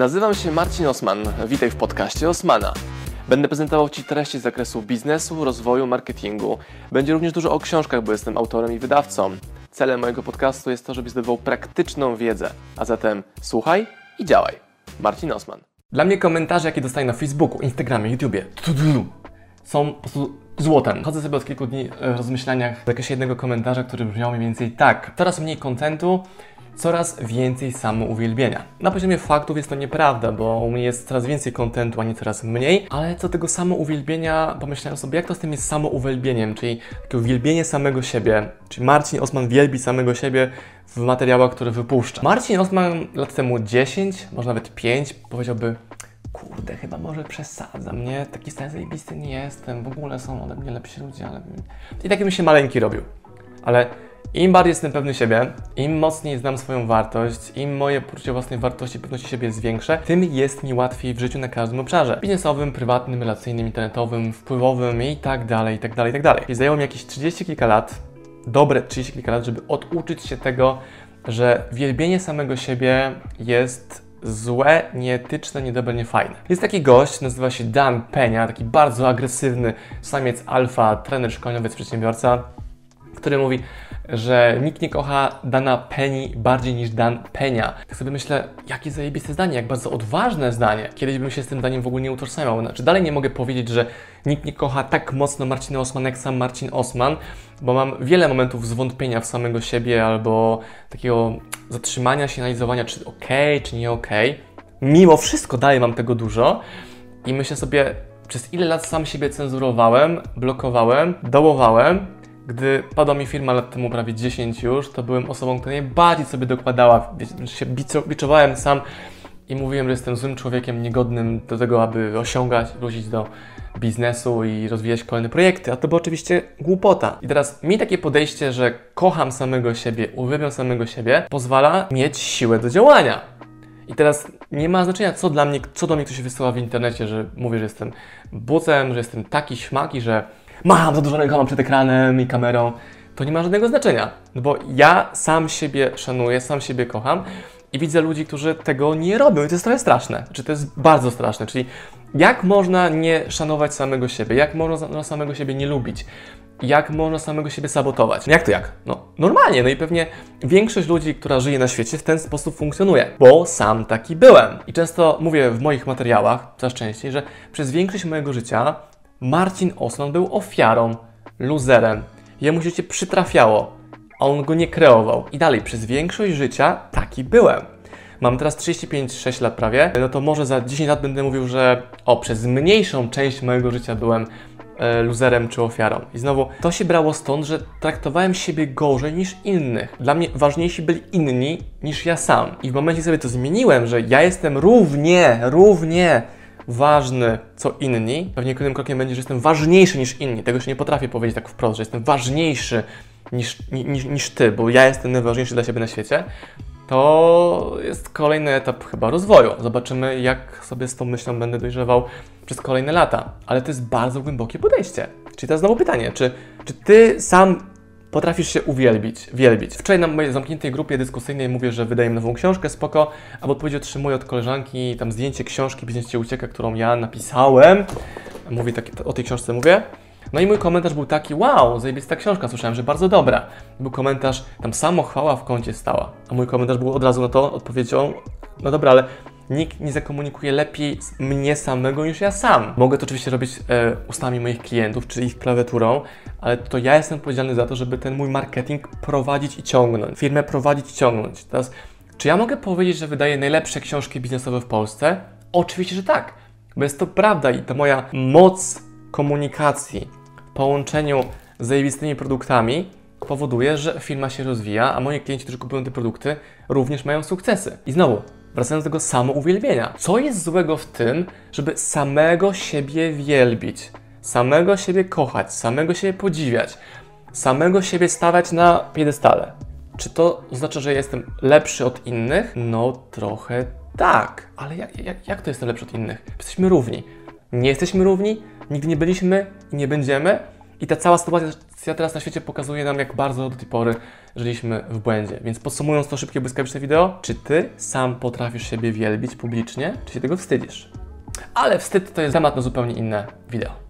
Nazywam się Marcin Osman. Witaj w podcaście Osmana. Będę prezentował Ci treści z zakresu biznesu, rozwoju, marketingu. Będzie również dużo o książkach, bo jestem autorem i wydawcą. Celem mojego podcastu jest to, żebyś zdobywał praktyczną wiedzę. A zatem słuchaj i działaj. Marcin Osman. Dla mnie komentarze, jakie dostaję na Facebooku, Instagramie, YouTubie, są po prostu złotem. Chodzę sobie od kilku dni w rozmyślaniach w zakresie jednego komentarza, który brzmiał mniej więcej tak. Coraz mniej kontentu, coraz więcej samouwielbienia. Na poziomie faktów jest to nieprawda, bo u mnie jest coraz więcej kontentu, a nie coraz mniej, ale co tego samouwielbienia, pomyślałem sobie, jak to z tym jest samouwielbieniem, czyli takie uwielbienie samego siebie, czyli Marcin Osman wielbi samego siebie w materiałach, które wypuszcza. Marcin Osman lat temu 10, może nawet 5, powiedziałby kurde, chyba może przesadzam, nie? Taki stary zajebisty nie jestem, w ogóle są ode mnie lepsi ludzie, ale... I taki bym się maleńki robił. Ale im bardziej jestem pewny siebie, im mocniej znam swoją wartość, im moje poczucie własnej wartości, pewności siebie jest większe, tym jest mi łatwiej w życiu na każdym obszarze. Biznesowym, prywatnym, relacyjnym, internetowym, wpływowym i tak dalej, i tak dalej, i tak dalej. I zajęło mi jakieś 30 kilka lat, dobre 30 kilka lat, żeby oduczyć się tego, że wielbienie samego siebie jest złe, nieetyczne, niedobre, niefajne. Jest taki gość, nazywa się Dan Penia, taki bardzo agresywny samiec alfa, trener szkoleniowiec, przedsiębiorca, który mówi, że nikt nie kocha Dana Penny bardziej niż Dan Penia. Tak sobie myślę, jakie zajebiste zdanie, jak bardzo odważne zdanie. Kiedyś bym się z tym zdaniem w ogóle nie utożsamiał. Znaczy, dalej nie mogę powiedzieć, że nikt nie kocha tak mocno Marcina Osman jak sam Marcin Osman, bo mam wiele momentów zwątpienia w samego siebie albo takiego zatrzymania się, analizowania, czy ok, czy nie ok. Mimo wszystko dalej mam tego dużo i myślę sobie, przez ile lat sam siebie cenzurowałem, blokowałem, dołowałem, gdy padła mi firma lat temu prawie 10 już, to byłem osobą, która najbardziej sobie dokładała, się biczowałem sam i mówiłem, że jestem złym człowiekiem, niegodnym do tego, aby osiągać, wrócić do biznesu i rozwijać kolejne projekty, a to była oczywiście głupota. I teraz mi takie podejście, że kocham samego siebie, uwielbiam samego siebie, pozwala mieć siłę do działania. I teraz nie ma znaczenia, co dla mnie, co do mnie ktoś wysyła w internecie, że mówię, że jestem bucem, że jestem taki śmaki, że mam za dużo rękoma przed ekranem i kamerą, to nie ma żadnego znaczenia. No bo ja sam siebie szanuję, sam siebie kocham i widzę ludzi, którzy tego nie robią i to jest trochę straszne. Czy to jest bardzo straszne. Czyli jak można nie szanować samego siebie? Jak można samego siebie nie lubić? Jak można samego siebie sabotować? Jak to jak? No, normalnie. No i pewnie większość ludzi, która żyje na świecie, w ten sposób funkcjonuje, bo sam taki byłem. I często mówię w moich materiałach, coraz częściej, że przez większość mojego życia Marcin Osman był ofiarą, luzerem. Jemu życie przytrafiało, a on go nie kreował. I dalej, przez większość życia taki byłem. Mam teraz 35-6 lat prawie, no to może za 10 lat będę mówił, że o, przez mniejszą część mojego życia byłem e, luzerem czy ofiarą. I znowu, to się brało stąd, że traktowałem siebie gorzej niż innych. Dla mnie ważniejsi byli inni niż ja sam. I w momencie sobie to zmieniłem, że ja jestem równie, równie ważny co inni, pewnie kolejnym krokiem będzie, że jestem ważniejszy niż inni. Tego się nie potrafię powiedzieć tak wprost, że jestem ważniejszy niż, niż, niż ty, bo ja jestem najważniejszy dla siebie na świecie. To jest kolejny etap chyba rozwoju. Zobaczymy, jak sobie z tą myślą będę dojrzewał przez kolejne lata. Ale to jest bardzo głębokie podejście. Czyli teraz znowu pytanie, czy, czy ty sam potrafisz się uwielbić, wielbić. Wczoraj na mojej zamkniętej grupie dyskusyjnej mówię, że wydaję nową książkę, spoko, a w odpowiedzi otrzymuję od koleżanki tam zdjęcie książki Cię Ucieka, którą ja napisałem. Mówię tak, o tej książce mówię. No i mój komentarz był taki, wow, zajebista książka, słyszałem, że bardzo dobra. Był komentarz, tam samo chwała w kącie stała. A mój komentarz był od razu na to odpowiedzią, no dobra, ale nikt nie zakomunikuje lepiej mnie samego niż ja sam. Mogę to oczywiście robić e, ustami moich klientów, czy ich klawiaturą, ale to ja jestem odpowiedzialny za to, żeby ten mój marketing prowadzić i ciągnąć, firmę prowadzić i ciągnąć. Teraz, czy ja mogę powiedzieć, że wydaję najlepsze książki biznesowe w Polsce? Oczywiście, że tak, bo jest to prawda i ta moja moc komunikacji w połączeniu z zajebistymi produktami powoduje, że firma się rozwija, a moi klienci, którzy kupują te produkty, również mają sukcesy. I znowu, wracając do tego samouwielbienia. Co jest złego w tym, żeby samego siebie wielbić, samego siebie kochać, samego siebie podziwiać, samego siebie stawiać na piedestale? Czy to oznacza, że jestem lepszy od innych? No trochę tak, ale jak, jak, jak to jestem lepszy od innych? Jesteśmy równi. Nie jesteśmy równi, nigdy nie byliśmy i nie będziemy, I ta cała sytuacja teraz na świecie pokazuje nam, jak bardzo do tej pory żyliśmy w błędzie. Więc podsumując to szybkie, błyskawiczne wideo, czy ty sam potrafisz siebie wielbić publicznie, czy się tego wstydzisz? Ale wstyd to jest temat na zupełnie inne wideo.